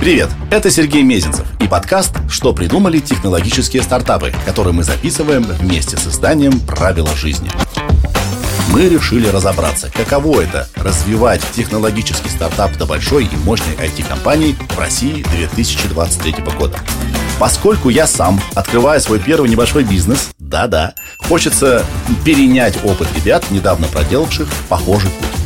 Привет, это Сергей Мезенцев и подкаст «Что придумали технологические стартапы», который мы записываем вместе с изданием «Правила жизни». Мы решили разобраться, каково это – развивать технологический стартап до большой и мощной IT-компании в России 2023 года. Поскольку я сам открываю свой первый небольшой бизнес, да-да, хочется перенять опыт ребят, недавно проделавших похожий путь.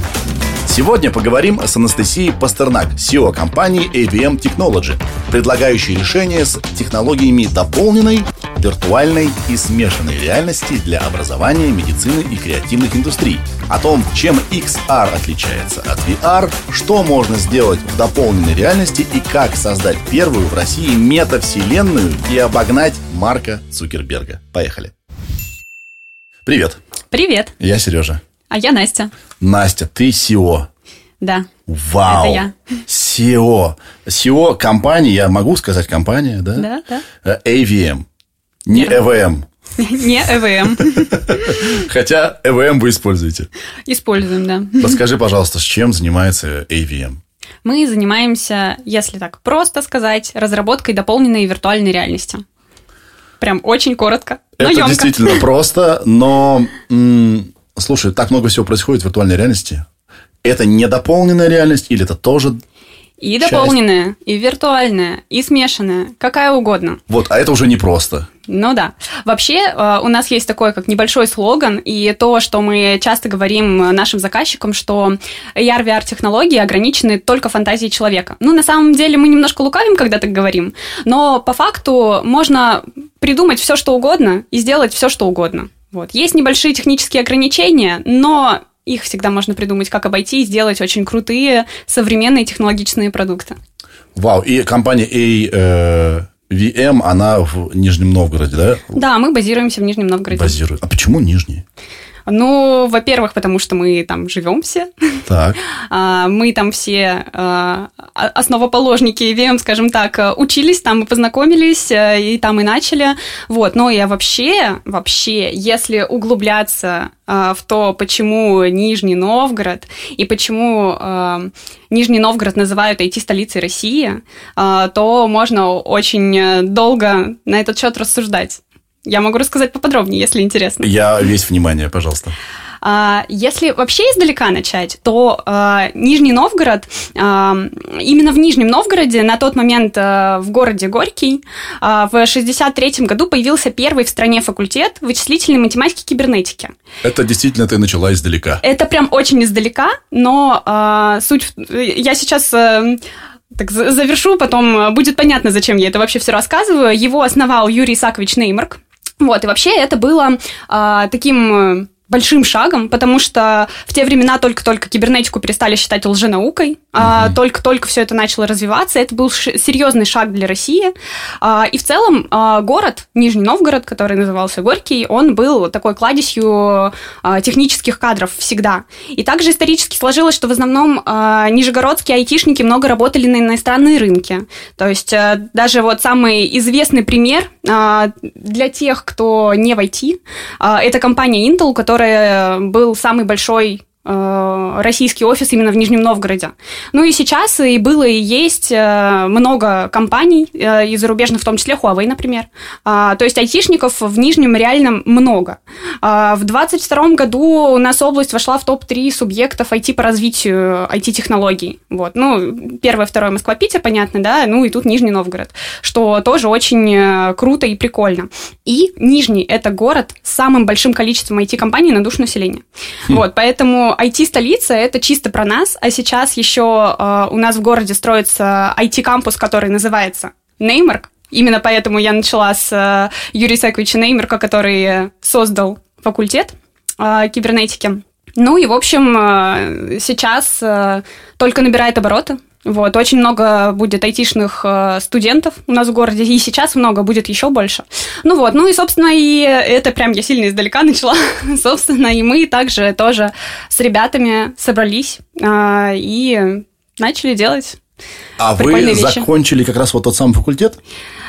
Сегодня поговорим с Анастасией Пастернак, SEO компании AVM Technology, предлагающей решения с технологиями дополненной, виртуальной и смешанной реальности для образования, медицины и креативных индустрий. О том, чем XR отличается от VR, что можно сделать в дополненной реальности и как создать первую в России метавселенную и обогнать Марка Цукерберга. Поехали. Привет. Привет. Я Сережа. А я Настя. Настя, ты SEO. Да. Вау. Это я. SEO. SEO компания, я могу сказать компания, да? Да, да. Э, AVM. Не Верно. EVM. Не ЭВМ. Хотя EVM вы используете. Используем, да. Расскажи, пожалуйста, с чем занимается AVM? Мы занимаемся, если так просто сказать, разработкой дополненной виртуальной реальности. Прям очень коротко, но Это ёмко. действительно просто, но... м, Слушай, так много всего происходит в виртуальной реальности. Это не дополненная реальность или это тоже... И часть. дополненная, и виртуальная, и смешанная, какая угодно. Вот, а это уже не просто. Ну да. Вообще, э, у нас есть такой, как небольшой слоган, и то, что мы часто говорим нашим заказчикам, что AR, VR-технологии ограничены только фантазией человека. Ну, на самом деле, мы немножко лукавим, когда так говорим, но по факту можно придумать все, что угодно и сделать все, что угодно. Вот. Есть небольшие технические ограничения, но их всегда можно придумать, как обойти и сделать очень крутые современные технологичные продукты. Вау, и компания AVM, она в Нижнем Новгороде, да? Да, мы базируемся в Нижнем Новгороде. Базирует. А почему Нижний? Ну, во-первых, потому что мы там живем все. Так. А, Мы там все а, основоположники IVM, скажем так, а, учились, там и познакомились, а, и там и начали. Вот. Но я вообще, вообще, если углубляться а, в то, почему Нижний Новгород и почему Нижний Новгород называют IT-столицей России, то можно очень э, долго на этот счет рассуждать. Я могу рассказать поподробнее, если интересно. Я весь внимание, пожалуйста. А, Если вообще издалека начать, то а, Нижний Новгород, а, именно в Нижнем Новгороде на тот момент а, в городе Горький в 63 году появился первый в стране факультет вычислительной математики и кибернетики. Это действительно ты начала издалека. Это прям очень издалека, но суть... Я сейчас... э, так за- завершу, потом э, будет понятно, зачем я это вообще все рассказываю. Его основал Юрий Исакович Неймарк. Вот, и вообще это было а, таким э, большим шагом, потому что в те времена только-только кибернетику перестали считать лженаукой, а, только-только все это начало развиваться, это был серьезный шаг для России. А, и в целом а, город, Нижний Новгород, который назывался Горький, он был такой кладезью а, технических кадров всегда. И также исторически сложилось, что в основном а, нижегородские айтишники много работали на иностранные рынки. То есть э, даже вот самый известный пример а, для тех, кто не в IT, а, это компания Intel, у которой был самый большой э, российский офис именно в Нижнем Новгороде. Ну и сейчас и было, и есть э, много компаний, э, и зарубежных, в том числе Huawei, например. А, То есть айтишников в Нижнем реально много. А, В 2022 году у нас область вошла в топ-3 субъектов IT по развитию IT-технологий. Вот. Ну, первое, второе Москва-Питер, понятно, да, ну и тут Нижний Новгород, что тоже очень э, круто и прикольно. И Нижний – это город с самым большим количеством IT-компаний на душу населения. Вот, поэтому IT-столица – это чисто про нас, а сейчас еще э, у нас в городе строится IT-кампус, который называется Неймарк. Именно поэтому я начала с э, Юрия Исаковича Неймарка, который создал факультет э, кибернетики. Ну и, в общем, э, сейчас э, только набирает обороты. Вот, очень много будет айтишных э, студентов у нас в городе, и сейчас много, будет еще больше. Ну вот, ну и, собственно, и это прям я сильно издалека начала, собственно, и мы также тоже с ребятами собрались э, и начали делать А вы вещи. закончили как раз вот тот самый факультет?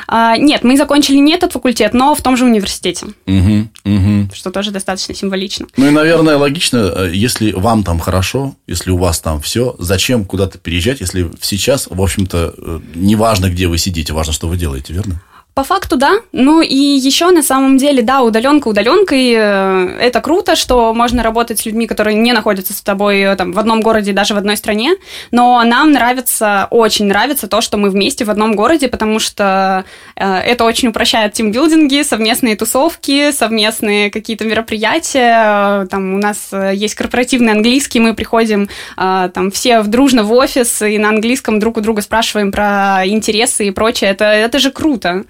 А, нет, мы закончили не этот факультет, но в том же университете. Угу, угу. Что тоже достаточно символично. Ну и, наверное, логично, э, если вам там хорошо, если у вас там все, зачем куда-то переезжать, если сейчас, в общем-то, э, не важно, где вы сидите, важно, что вы делаете, верно? По факту, да. Ну и еще на самом деле, да, удаленка удаленкой. Э, это круто, что можно работать с людьми, которые не находятся с тобой э, там, в одном городе, даже в одной стране. Но нам нравится, очень нравится то, что мы вместе в одном городе, потому что э, это очень упрощает тимбилдинги, совместные тусовки, совместные какие-то мероприятия. Там у нас есть корпоративный английский, мы приходим там все дружно в офис и на английском друг у друга спрашиваем про интересы и прочее. Это, это же круто.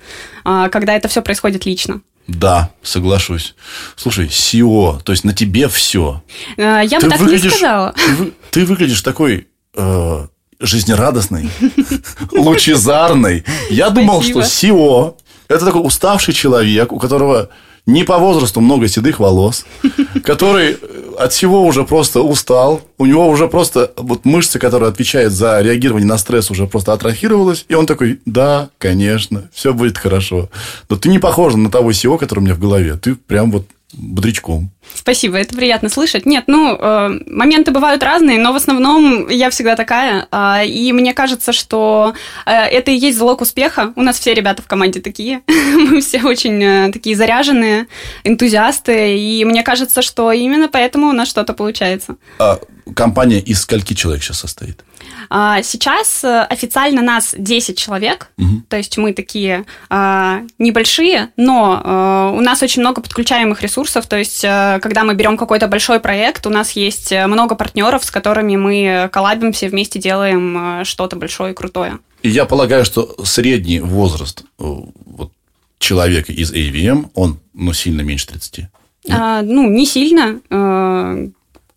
А, когда это все происходит лично. Да, соглашусь. Слушай, SEO, то есть на тебе все. А, я ты бы так не сказала. Ты, ты выглядишь такой э, жизнерадостный, лучезарный. Я думал, что SEO это такой уставший человек, у которого не по возрасту много седых волос, который от всего уже просто устал, у него уже просто вот мышцы, которые отвечают за реагирование на стресс, уже просто атрофировалась, и он такой, да, конечно, все будет хорошо. Но ты не похож на того SEO, который у меня в голове, ты прям вот бодрячком. Спасибо, это приятно слышать. Нет, ну, э, моменты бывают разные, но в основном я всегда такая. Э, и мне кажется, что э, это и есть залог успеха. У нас все ребята в команде такие. Мы все очень э, такие заряженные, энтузиасты. И мне кажется, что именно поэтому у нас что-то получается. А компания из скольки человек сейчас состоит? А, сейчас э, официально нас 10 человек, угу. то есть мы такие а, небольшие, но а, у нас очень много подключаемых ресурсов, то есть когда мы берем какой-то большой проект, у нас есть много партнеров, с которыми мы коллабимся, вместе делаем что-то большое и крутое. И я полагаю, что средний возраст вот, человека из AVM, он ну, сильно меньше 30. А, ну, не сильно.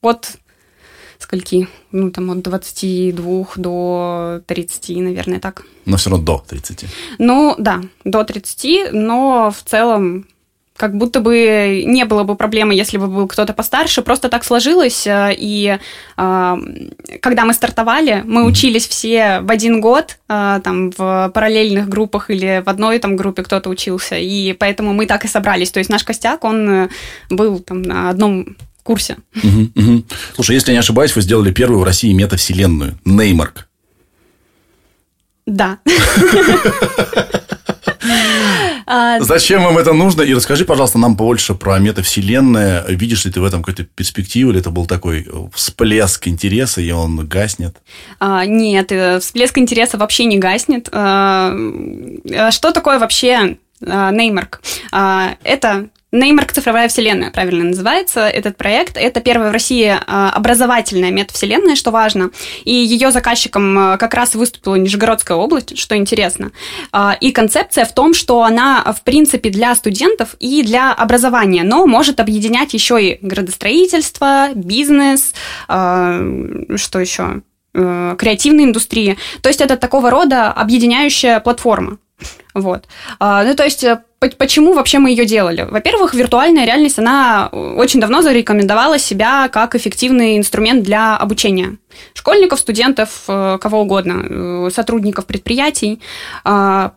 Вот скольки? Ну, там от 22 до 30, наверное, так. Но все равно до 30. Ну, да, до 30, но в целом как будто бы не было бы проблемы, если бы был кто-то постарше. Просто так сложилось. Э, и э, когда мы стартовали, мы учились все в один год, э, там, в параллельных группах или в одной там группе кто-то учился. И поэтому мы так и собрались. То есть наш костяк, он был там на одном курсе. Угу, угу. Слушай, если я не ошибаюсь, вы сделали первую в России метавселенную, Неймарк. Да. А, Зачем вам это нужно? И расскажи, пожалуйста, нам побольше про метавселенная. Видишь ли ты в этом какую-то перспективу? Или это был такой всплеск интереса, и он гаснет? А, нет, э, всплеск интереса вообще не гаснет. А, э, что такое вообще Неймарк? Это Неймарк «Цифровая вселенная» правильно называется этот проект. Это первая в России а, образовательная метавселенная, что важно. И ее заказчиком а, как раз выступила Нижегородская область, что интересно. А, и концепция в том, что она, в принципе, для студентов и для образования, но может объединять еще и градостроительство, бизнес, что еще? креативной индустрии. То есть это такого рода объединяющая платформа. Вот. Ну, то есть Почему вообще мы ее делали? Во-первых, виртуальная реальность, она очень давно зарекомендовала себя как эффективный инструмент для обучения школьников, студентов, э, кого угодно, э, сотрудников предприятий. А,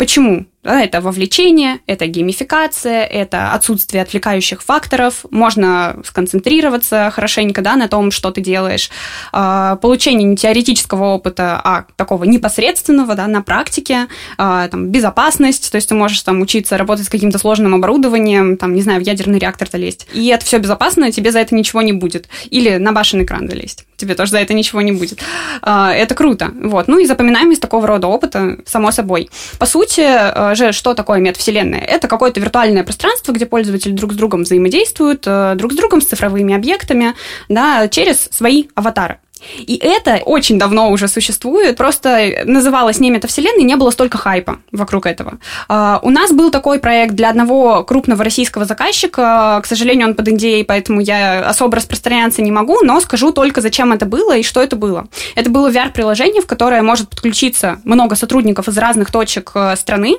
почему? Это вовлечение, это геймификация, это отсутствие отвлекающих факторов. Можно сконцентрироваться хорошенько да, на том, что ты делаешь. А, получение не теоретического опыта, а такого непосредственного да, на практике. А, там, безопасность, то есть ты можешь там, учиться работать с каким-то сложным оборудованием, там, не знаю, в ядерный реактор залезть. И это все безопасно, тебе за это ничего не будет. Или на башенный экран залезть. Тебе тоже за это ничего не будет. Это круто. Вот. Ну и запоминаемость такого рода опыта, само собой. По сути, э, же, что такое метавселенная? Это какое-то виртуальное пространство, где пользователи друг с другом взаимодействуют, э, друг с другом с цифровыми объектами, да, через свои аватары. И это очень давно уже существует, просто называлось не метавселенной, не было столько хайпа вокруг этого. Uh, у нас был такой проект для одного крупного российского заказчика, к сожалению, он под NDA, поэтому я особо распространяться не могу, но скажу только, зачем это было и что это было. Это было VR-приложение, в которое может подключиться много сотрудников из разных точек э, страны,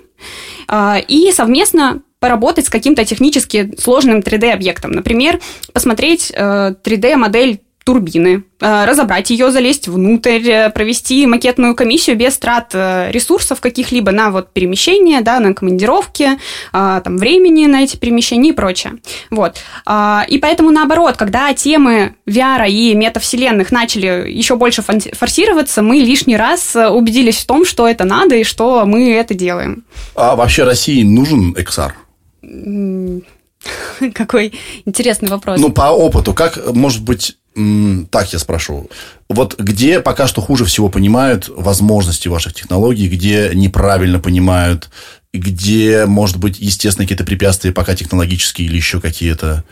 uh, и совместно поработать с каким-то технически сложным 3D-объектом. Например, посмотреть 3D-модель э, турбины, э, разобрать ее, залезть внутрь, э, провести макетную комиссию без трат э, ресурсов каких-либо на вот перемещение, да, на командировки, там, времени на эти перемещения и прочее. Вот. И поэтому, наоборот, когда темы VR и метавселенных начали еще больше форсироваться, мы лишний раз убедились в том, что это надо и что мы это делаем. А вообще России нужен XR? Какой интересный вопрос. Ну, по опыту, как, может быть, так я спрошу. Вот где пока что хуже всего понимают возможности ваших технологий, где неправильно понимают, где, может быть, естественно, какие-то препятствия пока технологические или еще какие-то?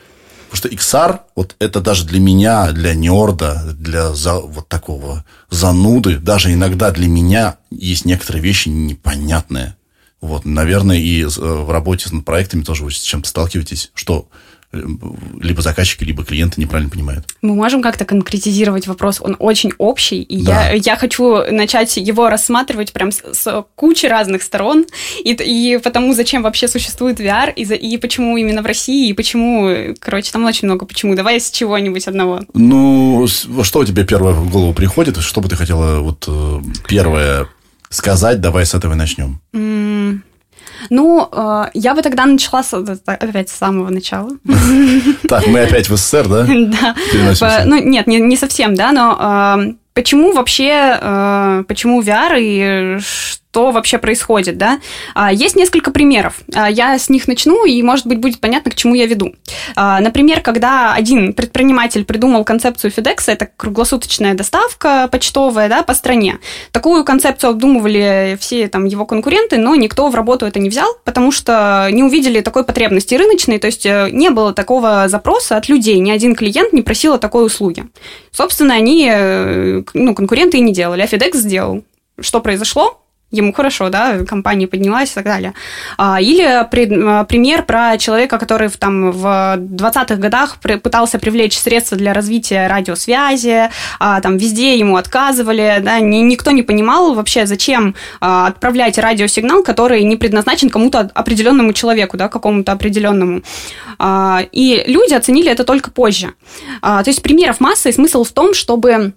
Потому что XR, вот это даже для меня, для нерда, для за, вот такого зануды, даже иногда для меня есть некоторые вещи непонятные. Вот, наверное, и э, в работе с проектами тоже вы с чем-то сталкиваетесь, что либо заказчики, либо клиенты неправильно понимают. Мы можем как-то конкретизировать вопрос, он очень общий, и да. я, я хочу начать его рассматривать прям с, с кучи разных сторон, и, и потому зачем вообще существует VR, и, за, и почему именно в России, и почему, короче, там очень много почему. Давай с чего-нибудь одного. Ну, что у тебя первое в голову приходит, что бы ты хотела вот э, первое сказать, давай с этого начнем. Mm. Ну, э, я бы тогда начала с, опять с самого начала. Так, мы опять в СССР, да? Да. Ну, нет, не, совсем, да, но э, почему вообще, э, почему VR и что вообще происходит, да. А, есть несколько примеров. А, я с них начну, и, может быть, будет понятно, к чему я веду. А, например, когда один предприниматель придумал концепцию FedEx, это круглосуточная доставка почтовая, да, по стране. Такую концепцию обдумывали все там его конкуренты, но никто в работу это не взял, потому что не увидели такой потребности рыночной, то есть э, не было такого запроса от людей, ни один клиент не просил о такой услуги. Собственно, они, э, ну, конкуренты и не делали, а FedEx сделал. Что произошло? ему хорошо, да, компания поднялась и так далее. А, или а, пример про человека, который в, там, в 20-х годах пытался привлечь средства для развития радиосвязи, а, там везде ему отказывали, да, никто не понимал вообще, зачем отправлять радиосигнал, который не предназначен кому-то определенному человеку, да, какому-то определенному. И люди оценили это только позже. То есть примеров масса, и смысл в том, чтобы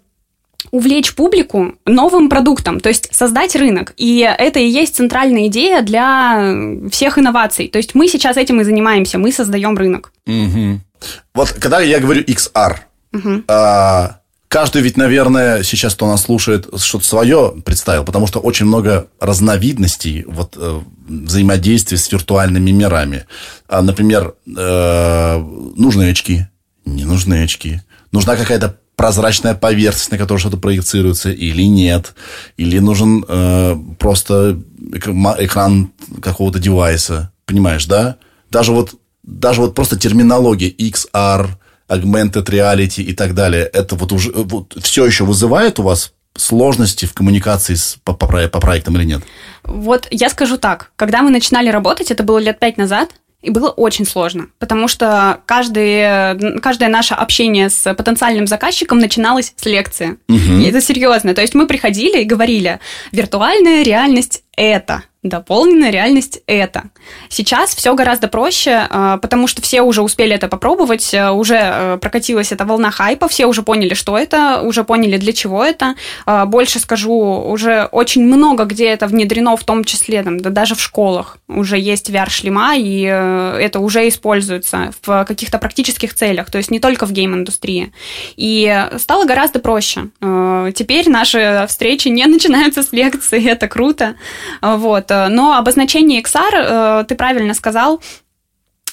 увлечь публику новым продуктом, то есть создать рынок. И это и есть центральная идея для всех инноваций. То есть мы сейчас этим и занимаемся, мы создаем рынок. Угу. Вот когда я говорю XR, угу. а, каждый ведь, наверное, сейчас, кто нас слушает, что-то свое представил, потому что очень много разновидностей вот, э, взаимодействия с виртуальными мирами. А, например, э, нужны очки, не нужны очки. Нужна какая-то прозрачная поверхность, на которой что-то проецируется, или нет, или нужен э, просто экран какого-то девайса, понимаешь, да? Даже вот, даже вот просто терминология XR, augmented reality и так далее, это вот уже вот все еще вызывает у вас сложности в коммуникации с, по, по, по проектам или нет? Вот я скажу так. Когда мы начинали работать, это было лет пять назад, и было очень сложно, потому что каждый, каждое наше общение с потенциальным заказчиком начиналось с лекции. Угу. И это серьезно. То есть мы приходили и говорили, виртуальная реальность это дополненная реальность это. Сейчас все гораздо проще, а, потому что все уже успели это попробовать, а, уже а, прокатилась эта волна хайпа, все уже поняли, что это, уже поняли, для чего это. Больше скажу, уже очень много где это внедрено, в том числе там, да, даже в школах уже есть VR-шлема, и это уже используется в каких-то практических целях, то есть не только в гейм-индустрии. И стало гораздо проще. Теперь наши встречи не начинаются с лекции, это круто. Вот но обозначение XR, э, ты правильно сказал,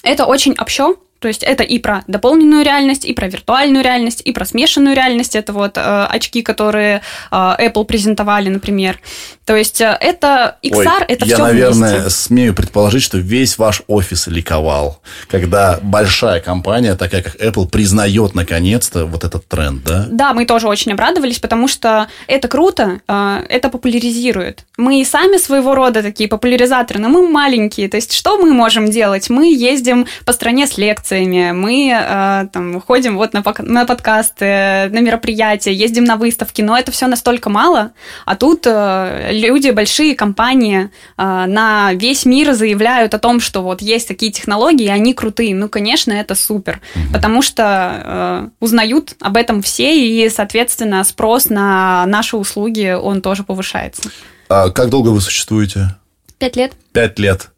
это очень общо, то есть это и про дополненную реальность, и про виртуальную реальность, и про смешанную реальность. Это вот э, очки, которые э, Apple презентовали, например. То есть э, это XR, Ой, это я, все наверное, вместе. смею предположить, что весь ваш офис ликовал, когда большая компания, такая как Apple, признает наконец-то вот этот тренд, да? Да, мы тоже очень обрадовались, потому что это круто, э, это популяризирует. Мы и сами своего рода такие популяризаторы, но мы маленькие. То есть что мы можем делать? Мы ездим по стране с лекциями, акциями, мы э, там ходим вот на, на подкасты, на мероприятия, ездим на выставки, но это все настолько мало, а тут э, люди, большие компании э, на весь мир заявляют о том, что вот есть такие технологии, и они крутые. Ну, конечно, это супер, потому что узнают об этом все, и, соответственно, спрос на наши услуги, он тоже повышается. А как долго вы существуете? Пять лет. Пять лет.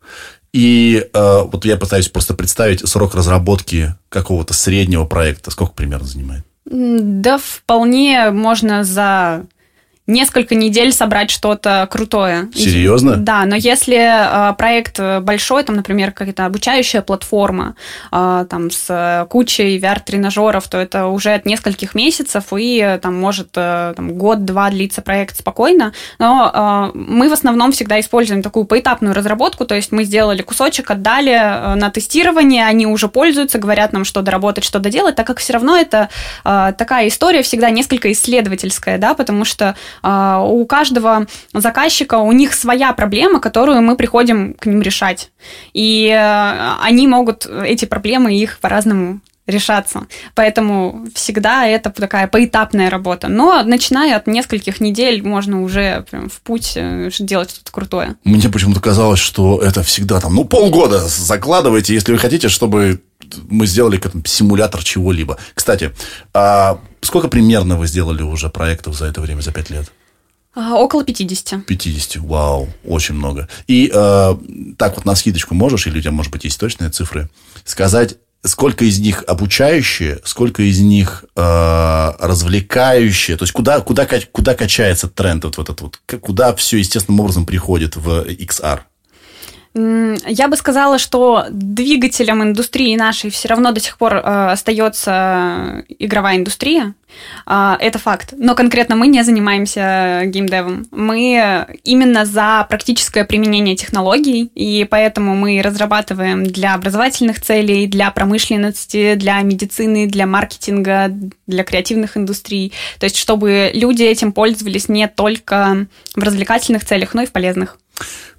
И э, вот я пытаюсь просто представить срок разработки какого-то среднего проекта. Сколько примерно занимает? Да, вполне можно за несколько недель собрать что-то крутое. Серьезно? Да, но если э, проект большой, там, например, какая-то обучающая платформа, э, там, с кучей VR-тренажеров, то это уже от нескольких месяцев, и там может э, год-два длиться проект спокойно. Но э, мы в основном всегда используем такую поэтапную разработку, то есть мы сделали кусочек, отдали э, на тестирование, они уже пользуются, говорят нам, что доработать, что доделать, так как все равно это э, такая история всегда несколько исследовательская, да, потому что у каждого заказчика у них своя проблема, которую мы приходим к ним решать. И э, они могут эти проблемы их по-разному решаться. Поэтому всегда это такая поэтапная работа. Но начиная от нескольких недель можно уже прям в путь э, делать что-то крутое. Мне почему-то казалось, что это всегда там, ну, полгода закладывайте, если вы хотите, чтобы мы сделали как симулятор чего-либо. Кстати, а сколько примерно вы сделали уже проектов за это время, за пять лет? А, около 50. 50, вау, очень много. И э, так вот на скидочку можешь, или у тебя, может быть, есть точные цифры, сказать, сколько из них обучающие, сколько из них э, развлекающие, то есть куда, куда, куда качается тренд вот этот вот, куда все естественным образом приходит в XR? Я бы сказала, что двигателем индустрии нашей все равно до сих пор э, остается игровая индустрия. Э, это факт. Но конкретно мы не занимаемся геймдевом. Мы именно за практическое применение технологий, и поэтому мы разрабатываем для образовательных целей, для промышленности, для медицины, для маркетинга, для креативных индустрий. То есть, чтобы люди этим пользовались не только в развлекательных целях, но и в полезных.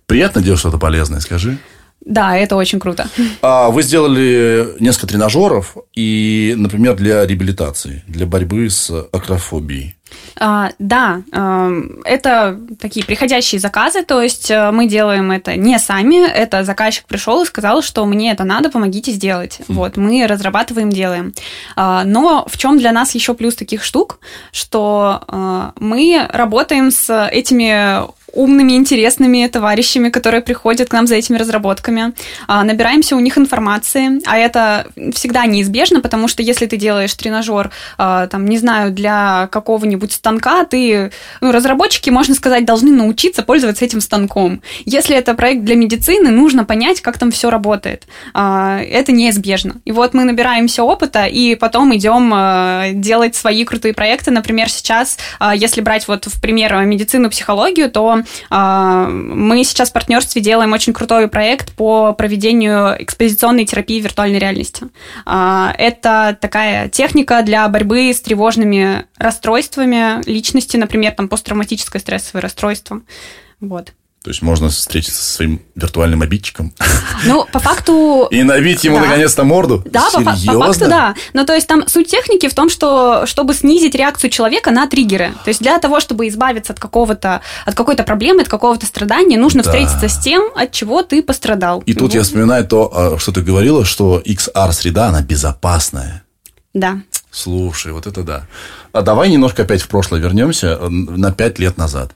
Приятно делать что-то полезное, скажи. Да, это очень круто. А вы сделали несколько тренажеров, и, например, для реабилитации, для борьбы с акрофобией. А, да, эм, это такие приходящие заказы, то есть э, мы делаем это не сами, это заказчик пришел и сказал, что мне это надо, помогите сделать. Mm. Вот, мы разрабатываем, делаем. А, но в чем для нас еще плюс таких штук, что э, мы работаем с этими умными, интересными товарищами, которые приходят к нам за этими разработками. А, набираемся у них информации, а это всегда неизбежно, потому что если ты делаешь тренажер, а, там, не знаю, для какого-нибудь станка, ты, ну, разработчики, можно сказать, должны научиться пользоваться этим станком. Если это проект для медицины, нужно понять, как там все работает. А, это неизбежно. И вот мы набираемся опыта, и потом идем делать свои крутые проекты. Например, сейчас, если брать вот в пример медицину, психологию, то мы сейчас в партнерстве делаем очень крутой проект по проведению экспозиционной терапии виртуальной реальности. А, это такая техника для борьбы с тревожными расстройствами личности, например, там посттравматическое стрессовое расстройство. Вот. То есть можно встретиться со своим виртуальным обидчиком. Ну, по факту... И набить ему да. наконец-то морду? Да, по, по факту да. Ну, то есть там суть техники в том, что чтобы снизить реакцию человека на триггеры. То есть для того, чтобы избавиться от какого-то, от какой-то проблемы, от какого-то страдания, нужно да. встретиться с тем, от чего ты пострадал. И тут вот. я вспоминаю то, а, что ты говорила, что XR-среда, она безопасная. Да. Слушай, вот это да. А давай немножко опять в прошлое вернемся, на пять лет назад.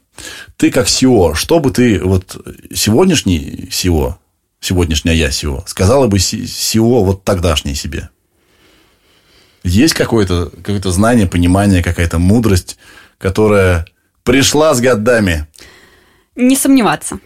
Ты как SEO, что бы ты вот сегодняшний SEO, сегодняшняя я SEO, сказала бы SEO вот тогдашней себе? Есть какое-то какое знание, понимание, какая-то мудрость, которая пришла с годами? Не сомневаться.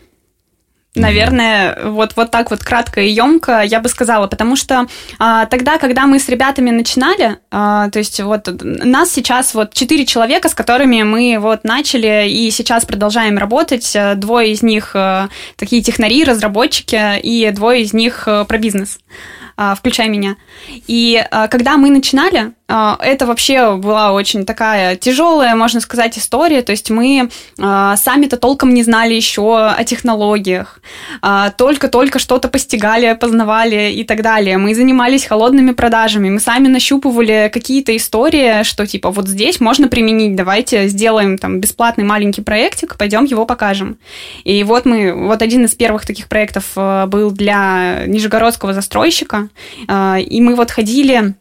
Наверное, вот, вот так вот кратко и емко я бы сказала, потому что а, тогда, когда мы с ребятами начинали, а, то есть вот нас сейчас вот четыре человека, с которыми мы вот начали и сейчас продолжаем работать, двое из них а, такие технари, разработчики, и двое из них а, про бизнес, а, включая меня. И а, когда мы начинали, это вообще была очень такая тяжелая, можно сказать, история. То есть мы а, сами-то толком не знали еще о технологиях. А, только-только что-то постигали, познавали и так далее. Мы занимались холодными продажами. Мы сами нащупывали какие-то истории, что типа вот здесь можно применить, давайте сделаем там бесплатный маленький проектик, пойдем его покажем. И вот мы, вот один из первых таких проектов был для нижегородского застройщика. И мы вот ходили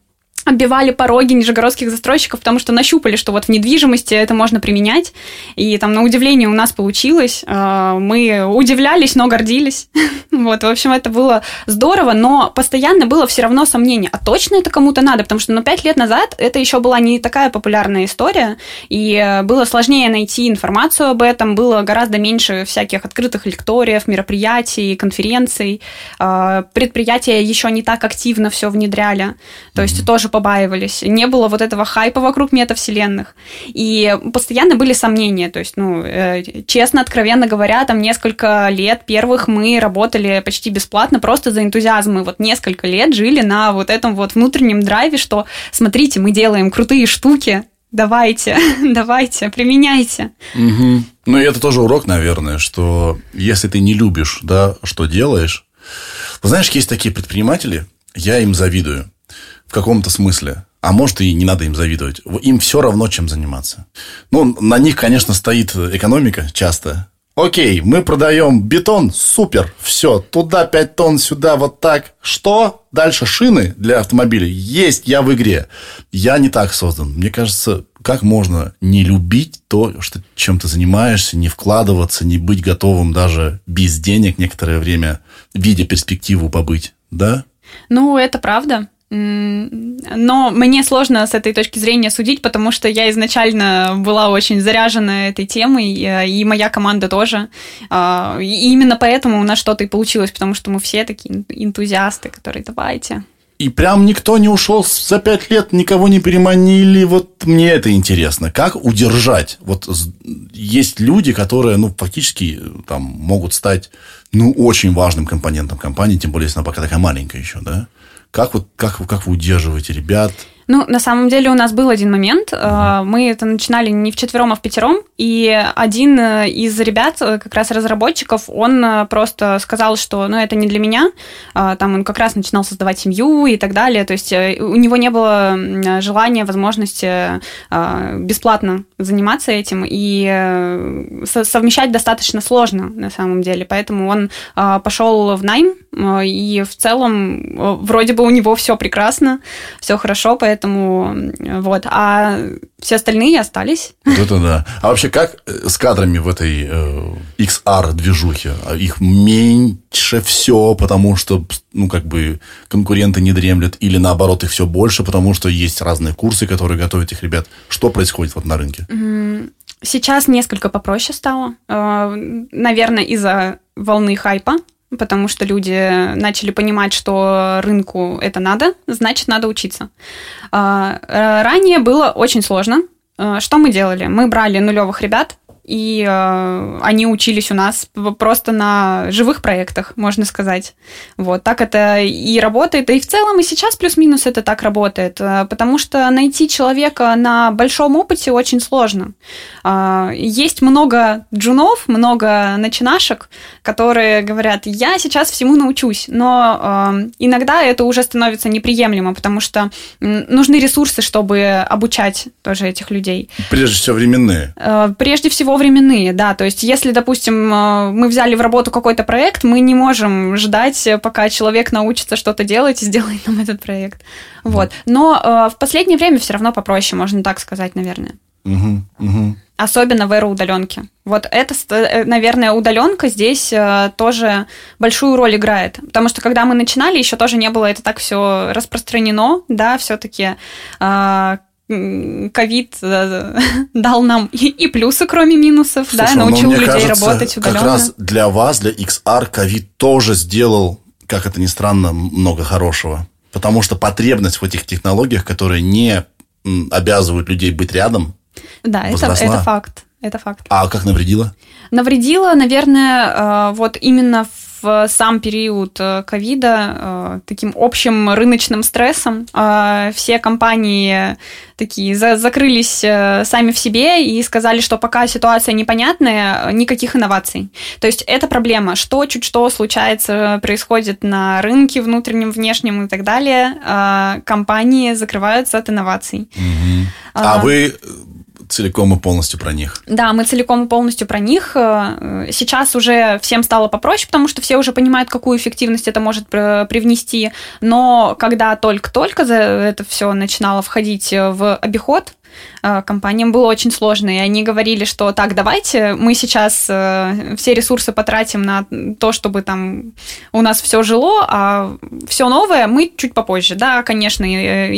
оббивали пороги нижегородских застройщиков, потому что нащупали, что вот в недвижимости это можно применять. И там, на удивление, у нас получилось. А, мы удивлялись, но гордились. вот, в общем, это было здорово, но постоянно было все равно сомнение, а точно это кому-то надо? Потому что, ну, пять лет назад это еще была не такая популярная история, и э, было сложнее найти информацию об этом, было гораздо меньше всяких открытых лекториев, мероприятий, конференций. А, предприятия еще не так активно все внедряли. То есть тоже побаивались. Не было вот этого хайпа вокруг метавселенных. И постоянно были сомнения. То есть, ну, э, честно, откровенно говоря, там несколько лет первых мы работали почти бесплатно, просто за энтузиазм. Мы вот несколько лет жили на вот этом вот внутреннем драйве, что смотрите, мы делаем крутые штуки, давайте, давайте, применяйте. Угу. Ну, и это тоже урок, наверное, что если ты не любишь, да, что делаешь... Знаешь, есть такие предприниматели, я им завидую в каком-то смысле. А может, и не надо им завидовать. Им все равно, чем заниматься. Ну, на них, конечно, стоит экономика часто. Окей, мы продаем бетон, супер, все, туда 5 тонн, сюда вот так. Что? Дальше шины для автомобилей. Есть, я в игре. Я не так создан. Мне кажется, как можно не любить то, что, чем ты занимаешься, не вкладываться, не быть готовым даже без денег некоторое время, видя перспективу побыть, да? Ну, это правда. Но мне сложно с этой точки зрения судить, потому что я изначально была очень заряжена этой темой, э, и моя команда тоже. А, и именно поэтому у нас что-то и получилось, потому что мы все такие энтузиасты, которые давайте. И прям никто не ушел за пять лет, никого не переманили. Вот мне это интересно. Как удержать? Вот есть люди, которые, ну, фактически там могут стать, ну, очень важным компонентом компании, тем более, если она пока такая маленькая еще, да? Как, вот, как, как вы удерживаете ребят? Ну, на самом деле у нас был один момент. Uh-huh. Мы это начинали не в четвером, а в пятером. И один э, из ребят, э, как раз разработчиков, он э, просто сказал, что ну, это не для меня. Там он как раз начинал создавать семью и так далее. То есть у него не было желания, возможности бесплатно заниматься этим. И совмещать достаточно сложно на самом деле. Поэтому он пошел в найм. И в целом вроде бы у него все прекрасно, все хорошо, поэтому поэтому вот. А все остальные остались. Это да. А вообще как э, с кадрами в этой э, XR-движухе? А их меньше все, потому что, ну, как бы конкуренты не дремлят, или наоборот, их все больше, потому что есть разные курсы, которые готовят их ребят. Что происходит вот на рынке? Сейчас несколько попроще стало. Э, наверное, из-за волны хайпа потому что люди начали понимать, что рынку это надо, значит, надо учиться. А, ранее было очень сложно. А, что мы делали? Мы брали нулевых ребят, и э, они учились у нас просто на живых проектах, можно сказать. Вот так это и работает, и в целом и сейчас плюс-минус это так работает, э, потому что найти человека на большом опыте очень сложно. Э, есть много джунов, много начинашек, которые говорят, я сейчас всему научусь, но э, иногда это уже становится неприемлемо, потому что нужны ресурсы, чтобы обучать тоже этих людей. Прежде всего временные. Э, прежде всего всего временные, да. То есть, если, допустим, э, мы взяли в работу какой-то проект, мы не можем ждать, пока человек научится что-то делать и сделает нам этот проект. Вот. Но э, в последнее время все равно попроще, можно так сказать, наверное. Угу, угу. Особенно в эру удаленки. Вот это, э, наверное, удаленка здесь тоже большую роль играет. Потому что когда мы начинали, еще тоже не было это так все распространено, да, все-таки ковид э, дал нам и, плюсы, кроме минусов, Слушай, да, научил людей кажется, работать удаленно. Как раз для вас, для XR, ковид тоже сделал, как это ни странно, много хорошего. Потому что потребность в этих технологиях, которые не обязывают людей быть рядом, Да, это, это факт. Это факт. А как навредило? Навредило, наверное, э, вот именно в сам период э, ковида э, таким общим рыночным стрессом. Все компании такие закрылись сами в себе и сказали, что пока ситуация непонятная, никаких инноваций. То есть это проблема, что чуть что случается, происходит на рынке внутреннем, внешнем и так далее, компании закрываются от инноваций. Угу. А, а вы целиком и полностью про них. Да, мы целиком и полностью про них. Э, сейчас уже всем стало попроще, потому что все уже понимают, какую эффективность это может привнести. Но когда только-только это все начинало входить в обиход, э, компаниям было очень сложно, и они говорили, что так, давайте мы сейчас э, все ресурсы потратим на то, чтобы там у нас все жило, а все новое мы чуть попозже. Да, конечно,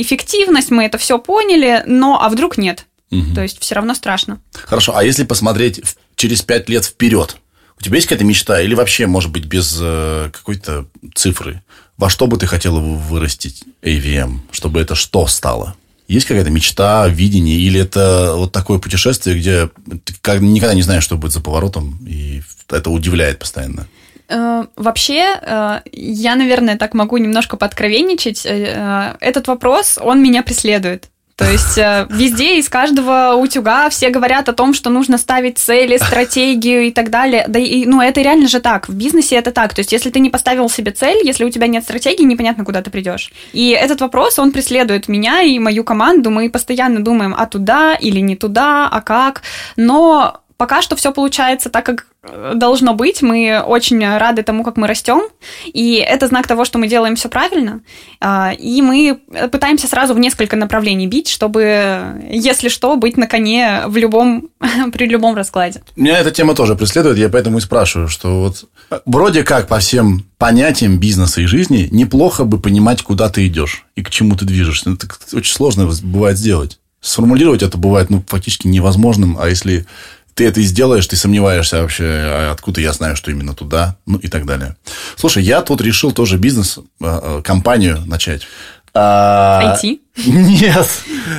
эффективность, мы это все поняли, но а вдруг нет? Угу. То есть все равно страшно. Хорошо, а если посмотреть через пять лет вперед, у тебя есть какая-то мечта или вообще, может быть, без э, какой-то цифры? Во что бы ты хотела вырастить AVM, чтобы это что стало? Есть какая-то мечта, видение, или это вот такое путешествие, где ты никогда не знаешь, что будет за поворотом, и это удивляет постоянно? Э, вообще, э, я, наверное, так могу немножко подкровенничать. Этот вопрос, он меня преследует. То есть э, везде из каждого утюга все говорят о том, что нужно ставить цели, стратегию и так далее. Да и, ну, это реально же так. В бизнесе это так. То есть если ты не поставил себе цель, если у тебя нет стратегии, непонятно, куда ты придешь. И этот вопрос, он преследует меня и мою команду. Мы постоянно думаем, а туда или не туда, а как. Но пока что все получается так, как э, должно быть. Мы очень рады тому, как мы растем. И это знак того, что мы делаем все правильно. А, и мы пытаемся сразу в несколько направлений бить, чтобы, если что, быть на коне в любом, при любом раскладе. Меня эта тема тоже преследует, я поэтому и спрашиваю, что вот вроде как по всем понятиям бизнеса и жизни неплохо бы понимать, куда ты идешь и к чему ты движешься. Это очень сложно бывает сделать. Сформулировать это бывает ну, фактически невозможным, а если ты это и сделаешь, ты сомневаешься вообще, а откуда я знаю, что именно туда, ну и так далее. Слушай, я тут решил тоже бизнес, а, а, компанию начать. IT? Нет.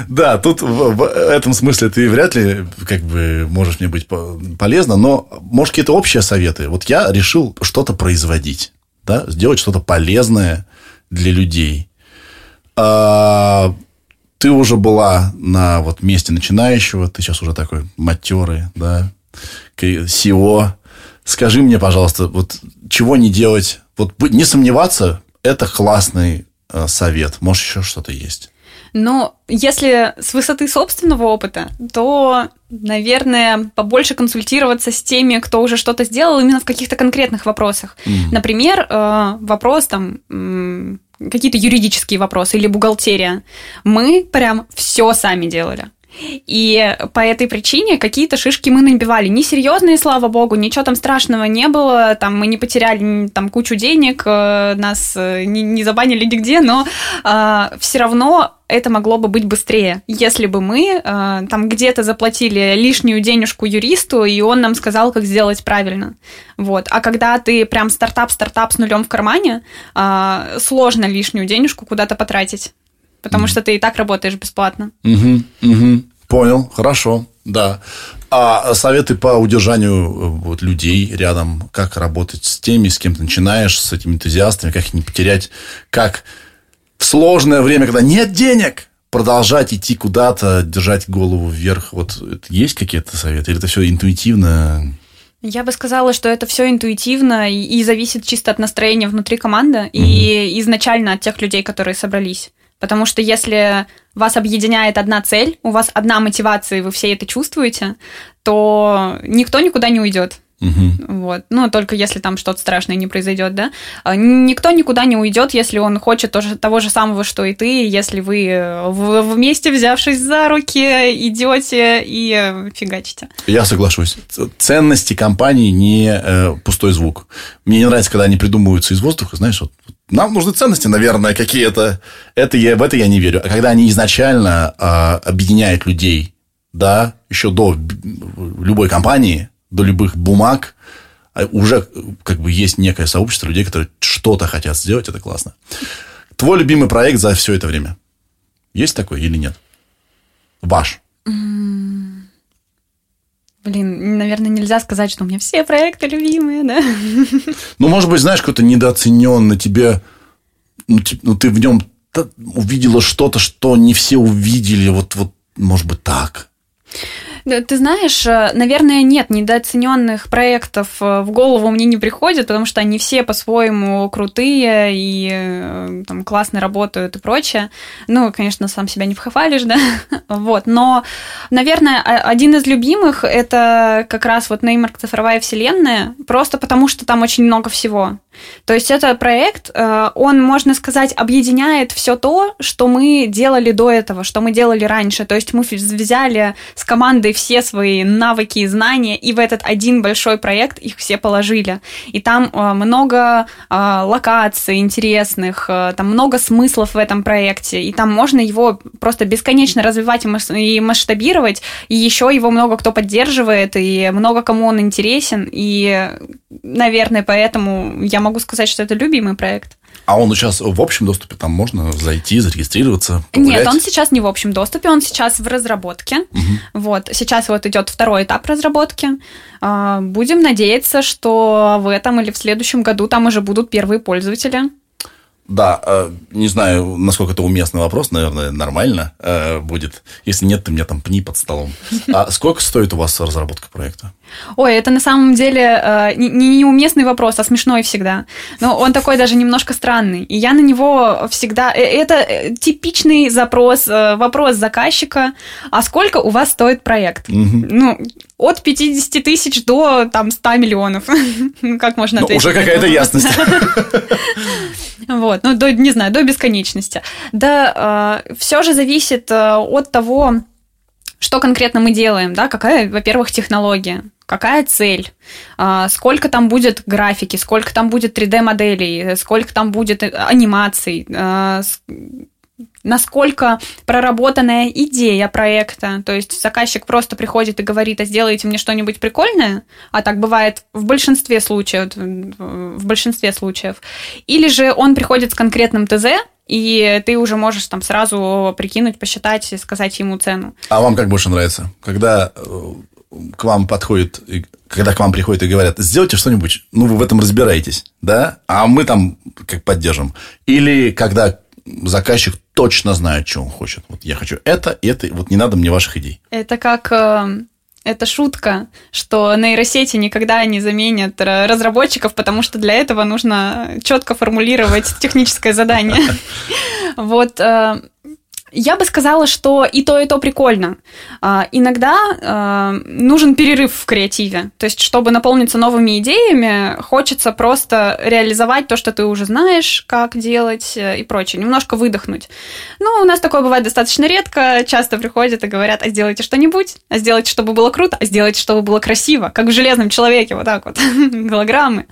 Да, тут в, в этом смысле ты вряд ли как бы можешь мне быть полезно, но может какие-то общие советы. Вот я решил что-то производить, да, сделать что-то полезное для людей. А, ты уже была на вот месте начинающего, ты сейчас уже такой матерый, да, SEO. Скажи мне, пожалуйста, вот чего не делать? Вот не сомневаться, это классный э, совет. Может, еще что-то есть? Но если с высоты собственного опыта, то, наверное, побольше консультироваться с теми, кто уже что-то сделал именно в каких-то конкретных вопросах. Mm. Например, э, вопрос там какие-то юридические вопросы или бухгалтерия. Мы прям все сами делали. И по этой причине какие-то шишки мы набивали. Несерьезные, слава богу, ничего там страшного не было. Там мы не потеряли там кучу денег, э, нас э, не, не забанили нигде, но э, все равно это могло бы быть быстрее, если бы мы э, там где-то заплатили лишнюю денежку юристу, и он нам сказал, как сделать правильно. Вот. А когда ты прям стартап-стартап с нулем в кармане, э, сложно лишнюю денежку куда-то потратить потому что ты и так работаешь бесплатно. Угу, угу. Понял, хорошо, да. А советы по удержанию э, вот, людей рядом, как работать с теми, с кем ты начинаешь, с этими энтузиастами, как их не потерять, как в сложное время, когда нет денег, продолжать идти куда-то, держать голову вверх. Вот есть какие-то советы? Или это все интуитивно? Я бы сказала, что это все интуитивно и, и зависит чисто от настроения внутри команды угу. и изначально от тех людей, которые собрались. Потому что если вас объединяет одна цель, у вас одна мотивация, и вы все это чувствуете, то никто никуда не уйдет. Угу. Вот. Ну, только если там что-то страшное не произойдет, да. А, никто никуда не уйдет, если он хочет тоже, того же самого, что и ты, если вы э, вместе, взявшись за руки, идете и э, фигачите. Я соглашусь. Ценности компании не э, пустой звук. Мне не нравится, когда они придумываются из воздуха, знаешь, вот нам нужны ценности, наверное, какие-то. Это я, в это я не верю. А когда они изначально э, объединяют людей, да, еще до любой компании, до любых бумаг, а уже как бы есть некое сообщество людей, которые что-то хотят сделать, это классно. Твой любимый проект за все это время? Есть такой или нет? Ваш? Блин, наверное, нельзя сказать, что у меня все проекты любимые, да? Ну, может быть, знаешь, какой-то недооцененный тебе, ну, ну ты в нем увидела что-то, что не все увидели, вот, вот, может быть, так. Ты знаешь, э, наверное, нет недооцененных проектов э, в голову мне не приходит, потому что они все по-своему крутые и э, там, классно работают и прочее. Ну, конечно, сам себя не похвалишь, да? вот. Но, наверное, один из любимых это как раз вот Неймарк цифровая вселенная, просто потому что там очень много всего. То есть это проект, он, можно сказать, объединяет все то, что мы делали до этого, что мы делали раньше. То есть мы взяли с командой все свои навыки и знания, и в этот один большой проект их все положили. И там э, много э, локаций интересных, э, там много смыслов в этом проекте, и там можно его просто бесконечно развивать и масштабировать, и еще его много кто поддерживает, и много кому он интересен, и, наверное, поэтому я могу сказать, что это любимый проект. А он сейчас в общем доступе, там можно зайти, зарегистрироваться? Погулять? Нет, он сейчас не в общем доступе, он сейчас в разработке. Угу. Вот, сейчас вот идет второй этап разработки. А, будем надеяться, что в этом или в следующем году там уже будут первые пользователи. Да, э, не знаю, насколько это уместный вопрос, наверное, нормально э, будет. Если нет, ты меня там пни под столом. А сколько стоит у вас разработка проекта? Ой, это на самом деле э, не неуместный вопрос, а смешной всегда. Но он такой даже немножко странный. И я на него всегда... Это типичный запрос, вопрос заказчика. А сколько у вас стоит проект? Угу. Ну, от 50 тысяч до там 100 миллионов. Ну, как можно ну, Уже какая-то ясность. Вот, ну, до, не знаю, до бесконечности. Да, э, все же зависит э, от того, что конкретно мы делаем, да, какая, во-первых, технология, какая цель, э, сколько там будет графики, сколько там будет 3D-моделей, сколько там будет э, анимаций, э, насколько проработанная идея проекта. То есть заказчик просто приходит и говорит, а сделайте мне что-нибудь прикольное, а так бывает в большинстве случаев, в большинстве случаев. Или же он приходит с конкретным ТЗ, и ты уже можешь там сразу прикинуть, посчитать и сказать ему цену. А вам как больше нравится? Когда э, к вам подходит, когда к вам приходят и говорят, сделайте что-нибудь, ну, вы в этом разбираетесь, да, а мы там как поддержим. Или когда заказчик точно знает, что он хочет. Вот я хочу это, это, вот не надо мне ваших идей. Это как э, это шутка, что нейросети никогда не заменят разработчиков, потому что для этого нужно четко формулировать техническое задание. Вот э, я бы сказала, что и то, и то прикольно. А, иногда а, нужен перерыв в креативе. То есть, чтобы наполниться новыми идеями, хочется просто реализовать то, что ты уже знаешь, как делать э, и прочее. Немножко выдохнуть. Ну, у нас такое бывает достаточно редко. Часто приходят и говорят, а сделайте что-нибудь, а сделайте, чтобы было круто, а сделайте, чтобы было красиво. Как в «Железном человеке», вот так вот, голограммы.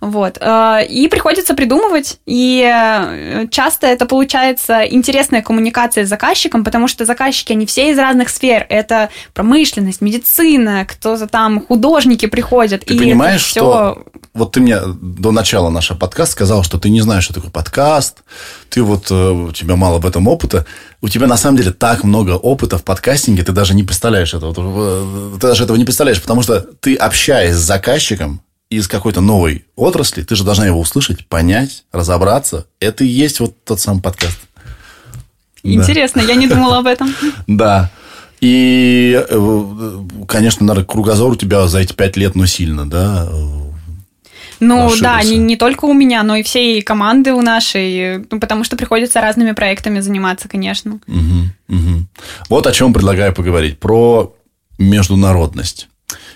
Вот. Э, и приходится придумывать, и э, часто это получается интересная коммуникация с заказчиком, потому что заказчики, они все из разных сфер. Это промышленность, медицина, кто-то там, художники приходят. Ты и понимаешь, все... что... Вот ты мне до начала нашего подкаста сказал, что ты не знаешь, что такое подкаст, ты вот, э, у тебя мало в этом опыта. У тебя на самом деле так много опыта в подкастинге, ты даже не представляешь этого. Ты даже этого не представляешь, потому что ты, общаясь с заказчиком, из какой-то новой отрасли, ты же должна его услышать, понять, разобраться. Это и есть вот тот самый подкаст. Интересно, да. я не думала об этом. Да. И, э, конечно, наверное, кругозор у тебя за эти пять лет, ну, сильно, да, ну Расширился. да, не, не только у меня, но и всей команды у нашей, ну, потому что приходится разными проектами заниматься, конечно. Угу, угу. Вот о чем предлагаю поговорить. Про международность.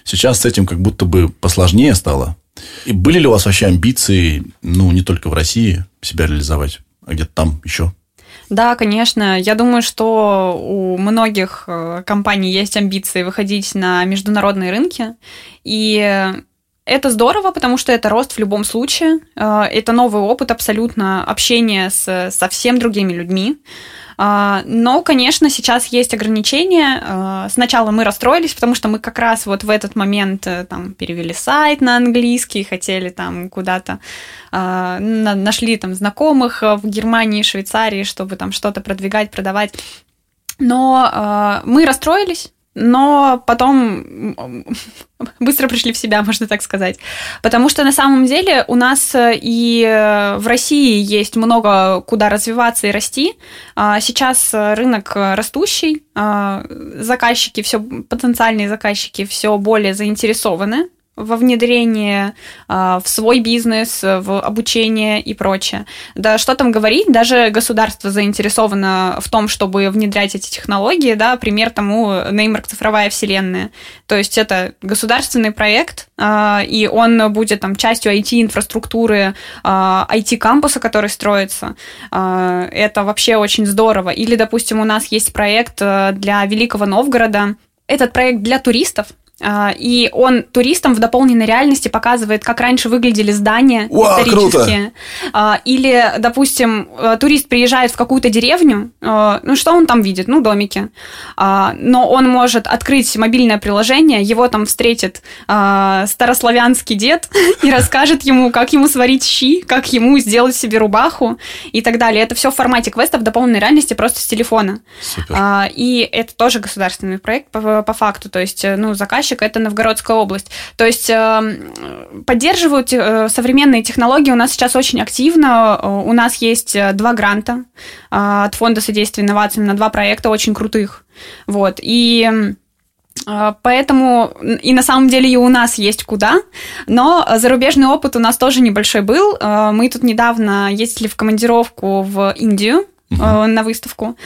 Сейчас с этим как будто бы посложнее стало. И были ли у вас вообще амбиции, ну, не только в России, себя реализовать, а где-то там еще? Да, конечно. Я думаю, что у многих э, компаний есть амбиции выходить на международные рынки. И это здорово, потому что это рост в любом случае. Э, это новый опыт абсолютно общения с совсем другими людьми. А, но, конечно, сейчас есть ограничения. А, сначала мы расстроились, потому что мы как раз вот в этот момент э, там перевели сайт на английский, хотели там куда-то нашли там знакомых в Германии, Швейцарии, чтобы там что-то продвигать, продавать. Но мы расстроились, но потом быстро пришли в себя, можно так сказать. Потому что на самом деле у нас э, и э, в России есть много куда развиваться и расти. А сейчас рынок растущий, а заказчики, все потенциальные заказчики все более заинтересованы во внедрение а, в свой бизнес, в обучение и прочее. Да что там говорить, даже государство заинтересовано в том, чтобы внедрять эти технологии, да, пример тому Неймарк цифровая вселенная. То есть это государственный проект, а, и он будет там частью IT-инфраструктуры, IT-кампуса, а, который строится. Это вообще очень здорово. Или, допустим, у нас есть проект для Великого Новгорода, этот проект для туристов, и он туристам в дополненной реальности показывает, как раньше выглядели здания Уа, исторические. Круто. Или, допустим, э, турист приезжает в какую-то деревню, э, ну что он там видит? Ну, домики. А, но он может открыть мобильное приложение, его там встретит а, старославянский дед и расскажет ему, как ему сварить щи, как ему сделать себе рубаху и так далее. Это все в формате квеста в дополненной реальности просто с телефона. Супер. И это тоже государственный проект по, по факту. То есть, э, ну, заказчик заказчик это Новгородская область. То есть эм, поддерживают э, современные технологии у нас сейчас очень активно. Э, у нас есть э, два гранта от Фонда содействия инновациям на два проекта очень крутых. Вот. И Поэтому и на самом деле и у нас есть куда, но зарубежный опыт у нас тоже небольшой был. Мы тут недавно ездили в командировку в Индию, угу. на выставку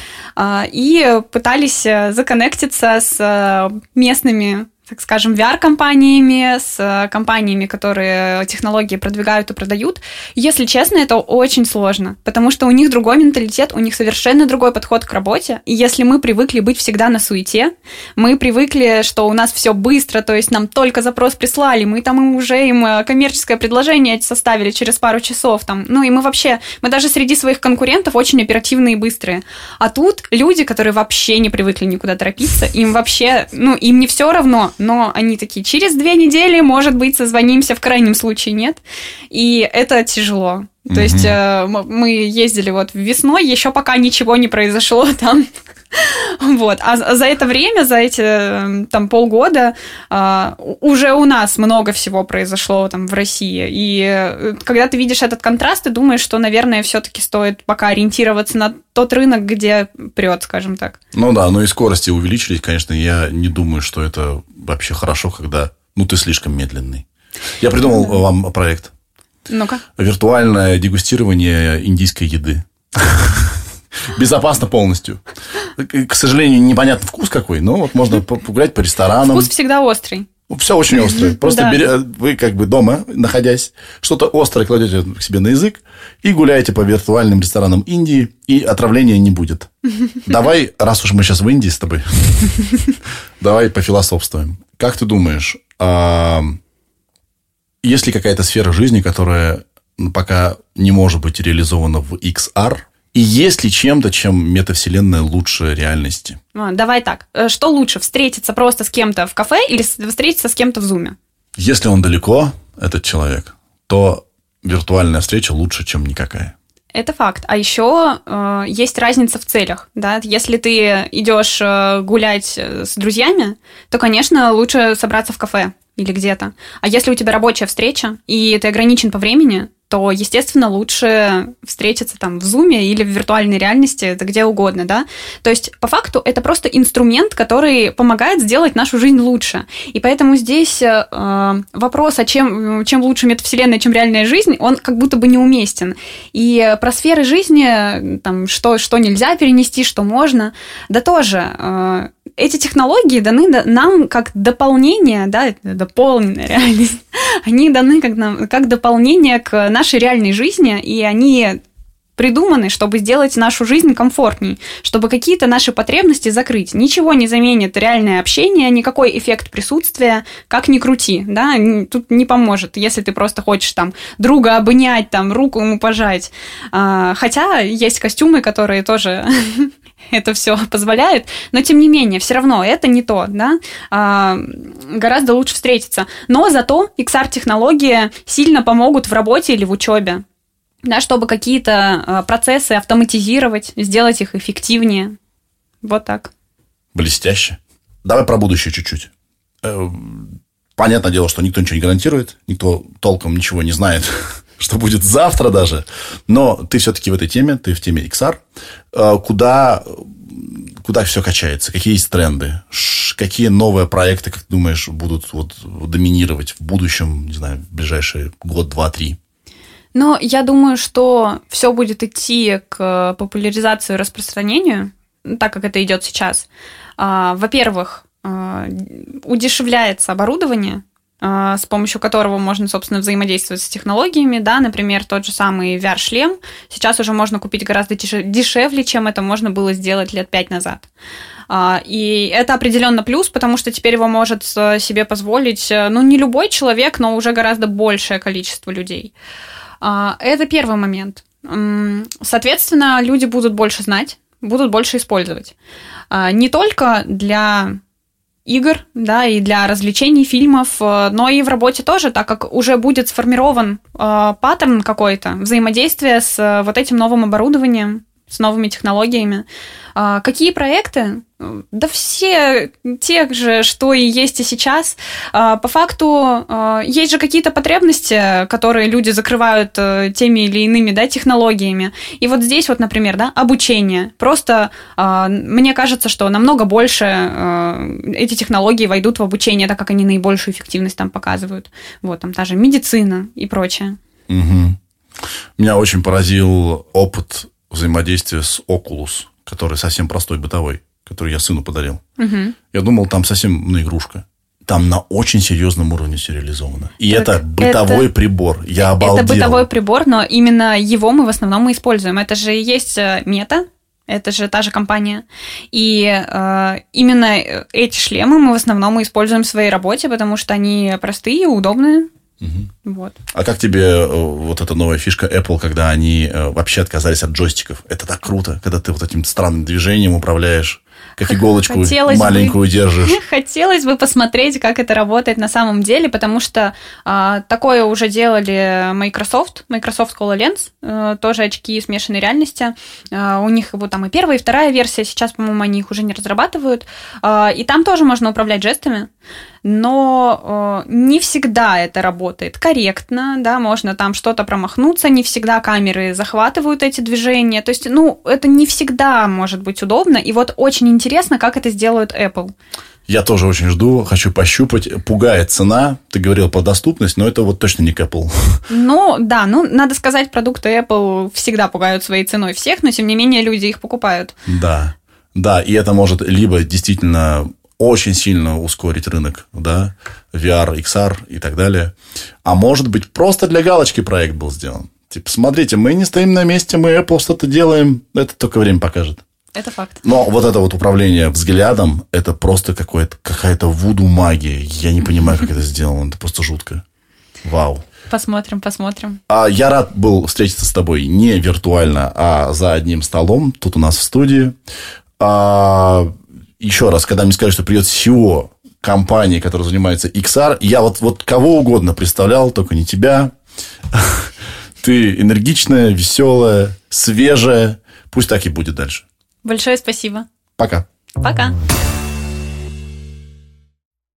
и пытались законнектиться с местными так скажем, VR-компаниями, с э, компаниями, которые технологии продвигают и продают. Если честно, это очень сложно, потому что у них другой менталитет, у них совершенно другой подход к работе. И если мы привыкли быть всегда на суете, мы привыкли, что у нас все быстро, то есть нам только запрос прислали, мы там уже им э, коммерческое предложение составили через пару часов, там, ну и мы вообще, мы даже среди своих конкурентов очень оперативные и быстрые. А тут люди, которые вообще не привыкли никуда торопиться, им вообще, ну, им не все равно, но они такие, через две недели, может быть, созвонимся, в крайнем случае нет. И это тяжело. То угу. есть э, мы ездили вот весной, еще пока ничего не произошло там. Вот. А за это время, за эти эм, там полгода а, уже у нас много всего произошло там в России. И э, когда ты видишь этот контраст, ты думаешь, что, наверное, все-таки стоит пока ориентироваться на тот рынок, где прет, скажем так. Ну да, но и скорости увеличились, конечно. Я не думаю, что это вообще хорошо, когда ну ты слишком медленный. Я придумал вам проект. Ну-ка. Виртуальное дегустирование индийской еды. безопасно полностью. К сожалению, непонятный вкус какой, но вот можно погулять по ресторанам. Вкус всегда острый. Все очень острое. Просто да. бере, вы как бы дома, находясь, что-то острое кладете к себе на язык и гуляете по виртуальным ресторанам Индии, и отравления не будет. Давай, раз уж мы сейчас в Индии с тобой, давай пофилософствуем. Как ты думаешь, а, есть ли какая-то сфера жизни, которая пока не может быть реализована в XR, и есть ли чем-то, чем метавселенная лучше реальности? А, давай так. Э, что лучше, встретиться просто с кем-то в кафе или встретиться с кем-то в зуме? Если он далеко, этот человек, то виртуальная встреча лучше, чем никакая. Это факт. А еще э, есть разница в целях. Да? Если ты идешь э, гулять э, с друзьями, то, конечно, лучше собраться в кафе или где-то. А если у тебя рабочая встреча, и ты ограничен по времени, то, естественно, лучше встретиться там в зуме или в виртуальной реальности, это где угодно, да. То есть, по факту, это просто инструмент, который помогает сделать нашу жизнь лучше. И поэтому здесь э, вопрос, а чем, чем лучше метавселенная, чем реальная жизнь, он как будто бы неуместен. И про сферы жизни, там, что, что нельзя перенести, что можно, да тоже. Э, эти технологии даны нам как дополнение, да, дополненная реальность, они даны как, нам, как дополнение к нашей реальной жизни, и они придуманы, чтобы сделать нашу жизнь комфортней, чтобы какие-то наши потребности закрыть. Ничего не заменит реальное общение, никакой эффект присутствия, как ни крути, да, тут не поможет, если ты просто хочешь там друга обнять, там руку ему пожать. А, хотя есть костюмы, которые тоже это все позволяют, но тем не менее, все равно это не то, да, а, гораздо лучше встретиться. Но зато XR-технологии сильно помогут в работе или в учебе, да, чтобы какие-то а, процессы автоматизировать, сделать их эффективнее. Вот так. Блестяще. Давай про будущее чуть-чуть. Э, понятное дело, что никто ничего не гарантирует, никто толком ничего не знает, что будет завтра даже. Но ты все-таки в этой теме, ты в теме XR. Э, куда, куда все качается? Какие есть тренды? Какие новые проекты, как ты думаешь, будут вот доминировать в будущем, не знаю, в ближайший год, два, три? Ну, я думаю, что все будет идти к популяризации и распространению, так как это идет сейчас. А, во-первых, а, удешевляется оборудование, а, с помощью которого можно, собственно, взаимодействовать с технологиями, да, например, тот же самый VR-шлем сейчас уже можно купить гораздо дешевле, чем это можно было сделать лет пять назад. И это определенно плюс, потому что теперь его может себе позволить, ну, не любой человек, но уже гораздо большее количество людей. Это первый момент. Соответственно, люди будут больше знать, будут больше использовать. А, не только для игр, да, и для развлечений, фильмов, э, но и в работе тоже, так как уже будет сформирован э, паттерн какой-то взаимодействия с э, вот этим новым оборудованием, с новыми технологиями. А, какие проекты? Да все те же, что и есть и сейчас. А, по факту а, есть же какие-то потребности, которые люди закрывают э, теми или иными да, технологиями. И вот здесь вот, например, да, обучение. Просто мне кажется, что намного больше эти технологии войдут в обучение, так как они наибольшую эффективность там показывают. Вот, там та же медицина и прочее. Угу. Меня очень поразил опыт взаимодействие с Oculus, который совсем простой, бытовой, который я сыну подарил. Угу. Я думал, там совсем ну, игрушка. Там на очень серьезном уровне все реализовано. И так это бытовой это, прибор. Я обалдел. Это бытовой прибор, но именно его мы в основном мы используем. Это же есть э, мета, это же та же компания. И э, именно эти шлемы мы в основном используем в своей работе, потому что они простые, удобные, Угу. Вот. А как тебе э, вот эта новая фишка Apple, когда они э, вообще отказались от джойстиков? Это так круто, когда ты вот этим странным движением управляешь как иголочку Хотелось маленькую бы, держишь. Хотелось бы посмотреть, как это работает на самом деле, потому что а, такое уже делали Microsoft, Microsoft HoloLens, а, тоже очки смешанной реальности. А, у них вот там и первая, и вторая версия, сейчас, по-моему, они их уже не разрабатывают. А, и там тоже можно управлять жестами но э, не всегда это работает корректно, да, можно там что-то промахнуться, не всегда камеры захватывают эти движения, то есть, ну, это не всегда может быть удобно, и вот очень интересно, как это сделают Apple. Я тоже очень жду, хочу пощупать. Пугает цена. Ты говорил про доступность, но это вот точно не к Apple. Ну, да, ну, надо сказать, продукты Apple всегда пугают своей ценой всех, но, тем не менее, люди их покупают. Да. Да, и это может либо действительно очень сильно ускорить рынок, да, VR, XR и так далее. А может быть, просто для галочки проект был сделан. Типа, смотрите, мы не стоим на месте, мы Apple что-то делаем, это только время покажет. Это факт. Но вот это вот управление взглядом, это просто какая-то вуду магия. Я не понимаю, как это сделано. Это просто жутко. Вау. Посмотрим, посмотрим. А я рад был встретиться с тобой не виртуально, а за одним столом. Тут у нас в студии. А, еще раз, когда мне скажут, что придет SEO компании, которая занимается XR, я вот, вот кого угодно представлял, только не тебя. Ты энергичная, веселая, свежая. Пусть так и будет дальше. Большое спасибо. Пока. Пока.